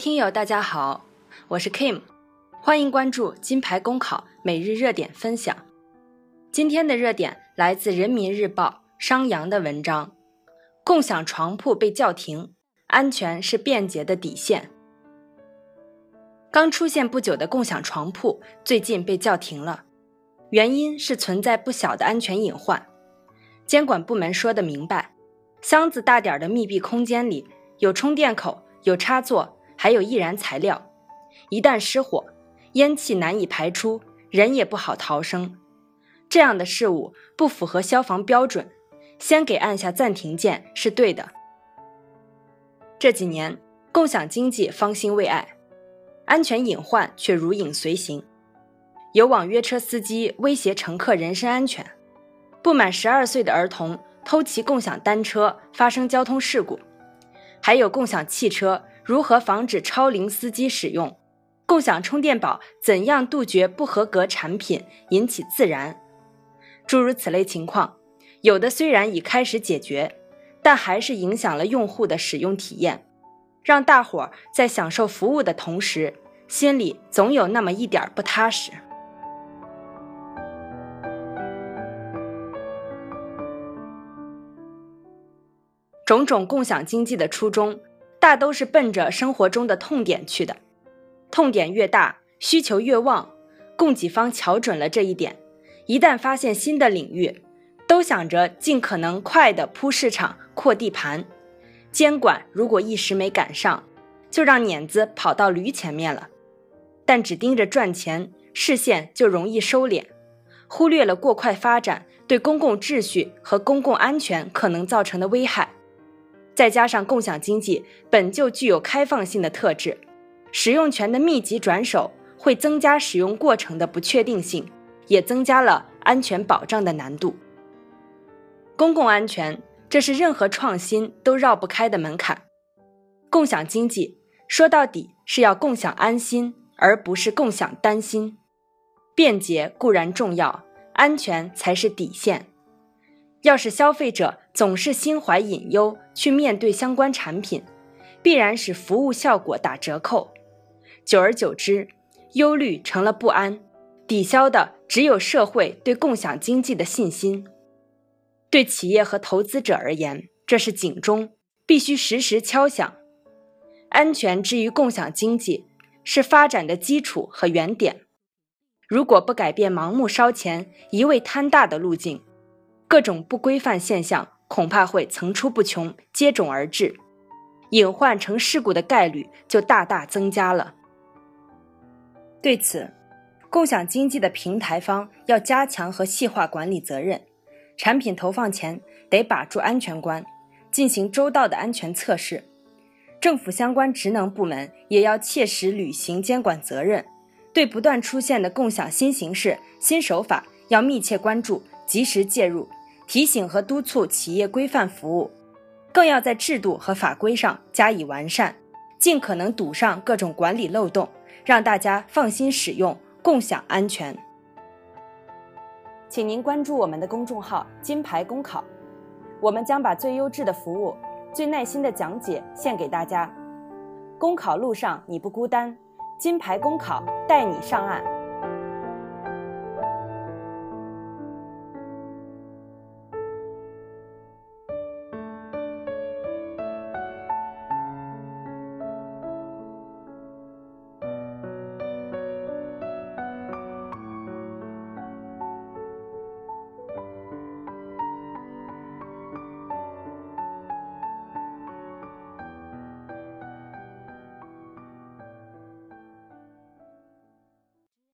听友大家好，我是 Kim，欢迎关注金牌公考每日热点分享。今天的热点来自人民日报商阳的文章：共享床铺被叫停，安全是便捷的底线。刚出现不久的共享床铺最近被叫停了，原因是存在不小的安全隐患。监管部门说的明白，箱子大点的密闭空间里有充电口，有插座。还有易燃材料，一旦失火，烟气难以排出，人也不好逃生。这样的事物不符合消防标准，先给按下暂停键是对的。这几年，共享经济方兴未艾，安全隐患却如影随形。有网约车司机威胁乘客人身安全，不满十二岁的儿童偷骑共享单车发生交通事故，还有共享汽车。如何防止超龄司机使用共享充电宝？怎样杜绝不合格产品引起自燃？诸如此类情况，有的虽然已开始解决，但还是影响了用户的使用体验，让大伙儿在享受服务的同时，心里总有那么一点不踏实。种种共享经济的初衷。大都是奔着生活中的痛点去的，痛点越大，需求越旺。供给方瞧准了这一点，一旦发现新的领域，都想着尽可能快的铺市场、扩地盘。监管如果一时没赶上，就让碾子跑到驴前面了。但只盯着赚钱，视线就容易收敛，忽略了过快发展对公共秩序和公共安全可能造成的危害。再加上共享经济本就具有开放性的特质，使用权的密集转手会增加使用过程的不确定性，也增加了安全保障的难度。公共安全，这是任何创新都绕不开的门槛。共享经济说到底是要共享安心，而不是共享担心。便捷固然重要，安全才是底线。要是消费者总是心怀隐忧去面对相关产品，必然使服务效果打折扣。久而久之，忧虑成了不安，抵消的只有社会对共享经济的信心。对企业和投资者而言，这是警钟，必须时时敲响。安全之于共享经济，是发展的基础和原点。如果不改变盲目烧钱、一味贪大的路径，各种不规范现象恐怕会层出不穷、接踵而至，隐患成事故的概率就大大增加了。对此，共享经济的平台方要加强和细化管理责任，产品投放前得把住安全关，进行周到的安全测试。政府相关职能部门也要切实履行监管责任，对不断出现的共享新形式、新手法要密切关注，及时介入。提醒和督促企业规范服务，更要在制度和法规上加以完善，尽可能堵上各种管理漏洞，让大家放心使用，共享安全。请您关注我们的公众号“金牌公考”，我们将把最优质的服务、最耐心的讲解献给大家。公考路上你不孤单，金牌公考带你上岸。